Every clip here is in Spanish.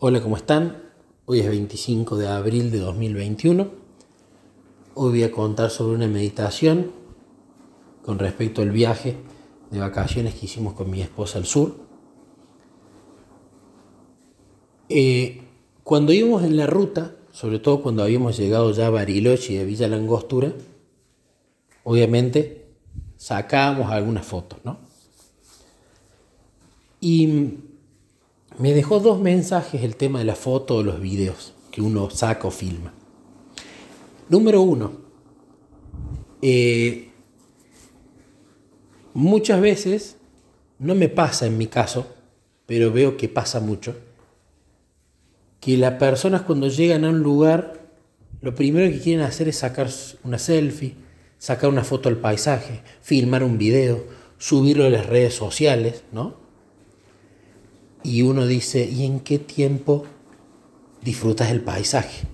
Hola, ¿cómo están? Hoy es 25 de abril de 2021. Hoy voy a contar sobre una meditación con respecto al viaje de vacaciones que hicimos con mi esposa al sur. Eh, cuando íbamos en la ruta, sobre todo cuando habíamos llegado ya a Bariloche y a Villa Langostura, obviamente sacábamos algunas fotos, ¿no? Y me dejó dos mensajes el tema de la foto o los videos que uno saca o filma. Número uno, eh, muchas veces, no me pasa en mi caso, pero veo que pasa mucho, que las personas cuando llegan a un lugar, lo primero que quieren hacer es sacar una selfie, sacar una foto del paisaje, filmar un video, subirlo a las redes sociales, ¿no? Y uno dice, ¿y en qué tiempo disfrutas el paisaje?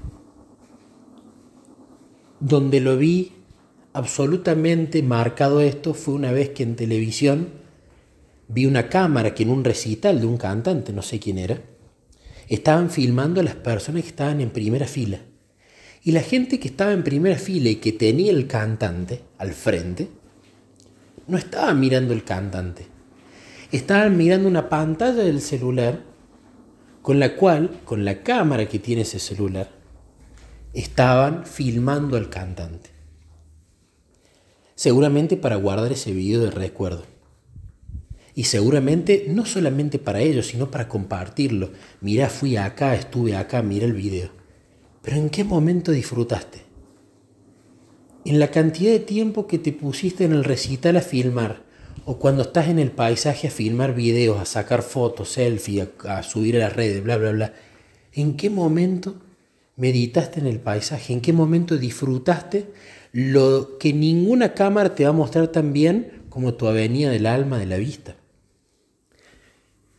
Donde lo vi absolutamente marcado esto fue una vez que en televisión vi una cámara que en un recital de un cantante, no sé quién era, estaban filmando a las personas que estaban en primera fila. Y la gente que estaba en primera fila y que tenía el cantante al frente, no estaba mirando el cantante, estaban mirando una pantalla del celular con la cual, con la cámara que tiene ese celular, estaban filmando al cantante. Seguramente para guardar ese video de recuerdo. Y seguramente no solamente para ellos, sino para compartirlo. Mira, fui acá, estuve acá, mira el video. Pero ¿en qué momento disfrutaste? En la cantidad de tiempo que te pusiste en el recital a filmar o cuando estás en el paisaje a filmar videos, a sacar fotos, selfies, a, subir a las redes, bla, bla, bla. ¿En qué momento meditaste en el paisaje? ¿En qué momento disfrutaste lo que ninguna cámara te va a mostrar tan bien como tu avenida del alma, de la vista?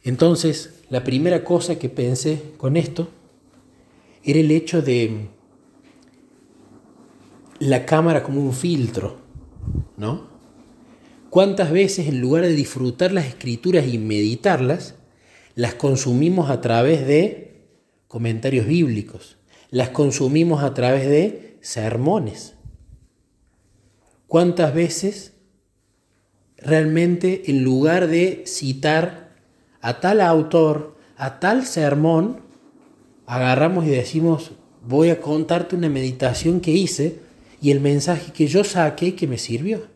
Entonces, la primera cosa que pensé con esto era el hecho de la cámara como un filtro, ¿no? ¿Cuántas veces en lugar de disfrutar las escrituras y meditarlas, las consumimos a través de comentarios bíblicos? Las consumimos a través de sermones. ¿Cuántas veces realmente en lugar de citar a tal autor, a tal sermón, agarramos y decimos, voy a contarte una meditación que hice y el mensaje que yo saqué que me sirvió?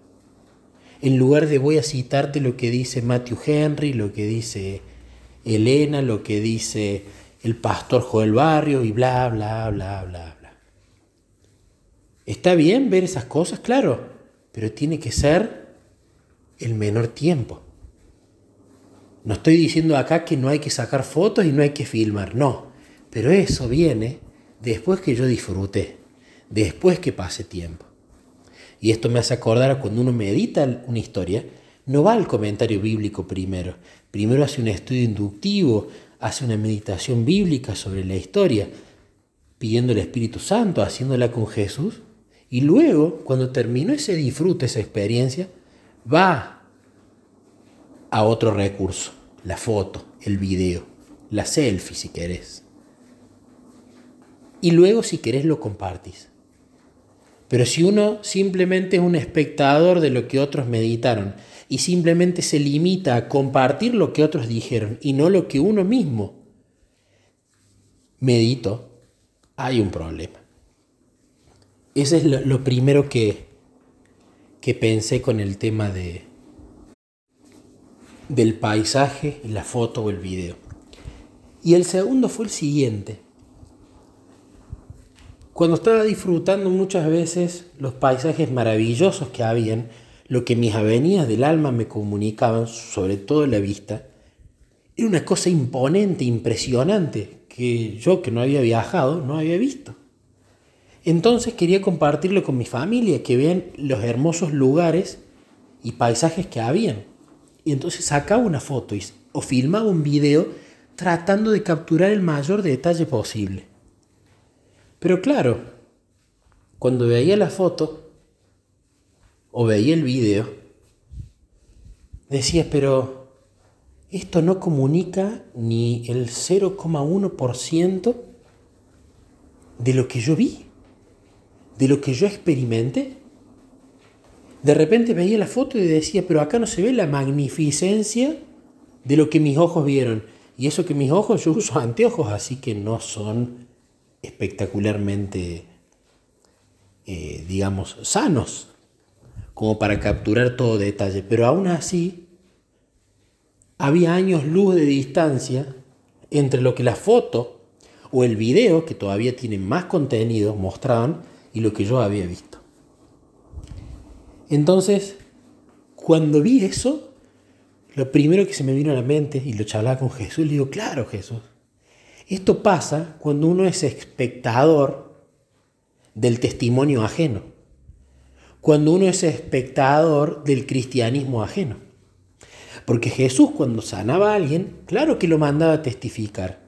En lugar de voy a citarte lo que dice Matthew Henry, lo que dice Elena, lo que dice el pastor Joel Barrio y bla, bla, bla, bla, bla. Está bien ver esas cosas, claro, pero tiene que ser el menor tiempo. No estoy diciendo acá que no hay que sacar fotos y no hay que filmar, no, pero eso viene después que yo disfrute, después que pase tiempo y esto me hace acordar cuando uno medita una historia, no va al comentario bíblico primero. Primero hace un estudio inductivo, hace una meditación bíblica sobre la historia, pidiendo el Espíritu Santo, haciéndola con Jesús. Y luego, cuando terminó ese disfrute, esa experiencia, va a otro recurso, la foto, el video, la selfie si querés. Y luego si querés lo compartís. Pero si uno simplemente es un espectador de lo que otros meditaron y simplemente se limita a compartir lo que otros dijeron y no lo que uno mismo meditó, hay un problema. Ese es lo, primero que, que pensé con el tema de, del paisaje, la foto o el video. Y el segundo fue el siguiente. Cuando estaba disfrutando muchas veces los paisajes maravillosos que habían, lo que mis avenidas del alma me comunicaban, sobre todo la vista, era una cosa imponente, impresionante, que yo que no había viajado no había visto. Entonces quería compartirlo con mi familia, que vean los hermosos lugares y paisajes que habían. Y entonces sacaba una foto o filmaba un video tratando de capturar el mayor detalle posible. Pero claro, cuando veía la foto o veía el video, decía, pero esto no comunica ni el 0,1% de lo que yo vi, de lo que yo experimenté. De repente veía la foto y decía, pero acá no se ve la magnificencia de lo que mis ojos vieron. Y eso que mis ojos, yo uso anteojos, así que no son espectacularmente, eh, digamos, sanos, como para capturar todo detalle. Pero aún así, había años luz de distancia entre lo que la foto o el video, que todavía tiene más contenido, mostraban y lo que yo había visto. Entonces, cuando vi eso, lo primero que se me vino a la mente, y lo charlaba con Jesús, le digo, claro Jesús, esto pasa cuando uno es espectador del testimonio ajeno, cuando uno es espectador del cristianismo ajeno. Porque Jesús cuando sanaba a alguien, claro que lo mandaba a testificar,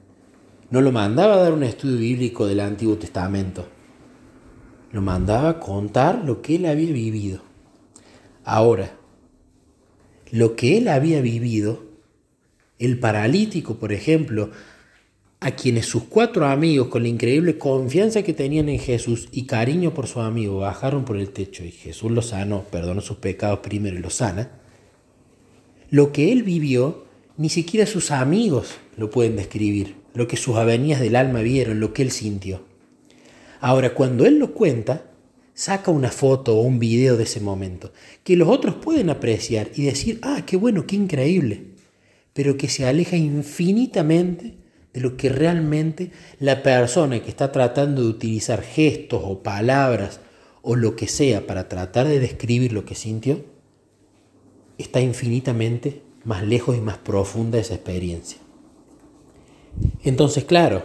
no lo mandaba a dar un estudio bíblico del Antiguo Testamento, lo mandaba a contar lo que él había vivido. Ahora, lo que él había vivido, el paralítico, por ejemplo, a quienes sus cuatro amigos, con la increíble confianza que tenían en Jesús y cariño por su amigo, bajaron por el techo y Jesús lo sanó, perdonó sus pecados primero y lo sana, lo que él vivió, ni siquiera sus amigos lo pueden describir, lo que sus avenidas del alma vieron, lo que él sintió. Ahora, cuando él lo cuenta, saca una foto o un video de ese momento, que los otros pueden apreciar y decir, ah, qué bueno, qué increíble, pero que se aleja infinitamente de lo que realmente la persona que está tratando de utilizar gestos o palabras o lo que sea para tratar de describir lo que sintió, está infinitamente más lejos y más profunda esa experiencia. Entonces, claro,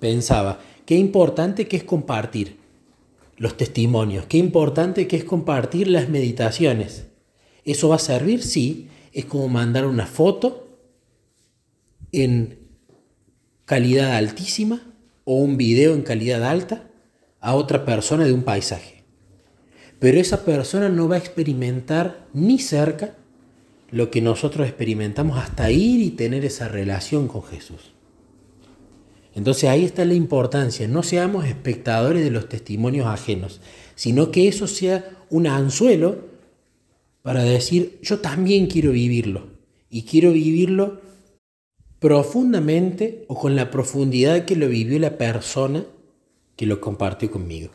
pensaba, qué importante que es compartir los testimonios. Qué importante que es compartir las meditaciones. ¿Eso va a servir? Sí. Es como mandar una foto en calidad altísima o un video en calidad alta a otra persona de un paisaje. Pero esa persona no va a experimentar ni cerca lo que nosotros experimentamos hasta ir y tener esa relación con Jesús. Entonces ahí está la importancia, no seamos espectadores de los testimonios ajenos, sino que eso sea un anzuelo para decir, yo también quiero vivirlo, y quiero vivirlo profundamente o con la profundidad que lo vivió la persona que lo compartió conmigo.